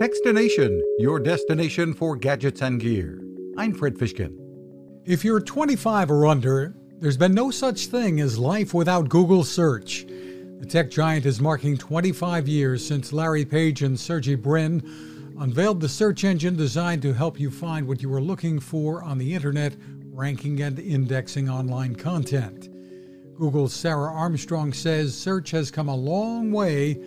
Techstination, your destination for gadgets and gear. I'm Fred Fishkin. If you're 25 or under, there's been no such thing as life without Google search. The tech giant is marking 25 years since Larry Page and Sergey Brin unveiled the search engine designed to help you find what you were looking for on the internet, ranking and indexing online content. Google's Sarah Armstrong says search has come a long way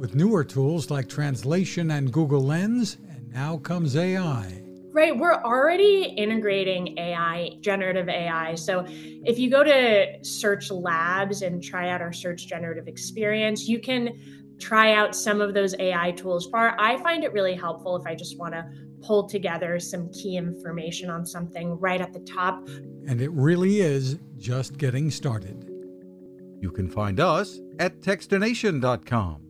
with newer tools like translation and Google Lens, and now comes AI. Right, we're already integrating AI, generative AI. So if you go to Search Labs and try out our Search Generative Experience, you can try out some of those AI tools. For I find it really helpful if I just want to pull together some key information on something right at the top. And it really is just getting started. You can find us at techstination.com.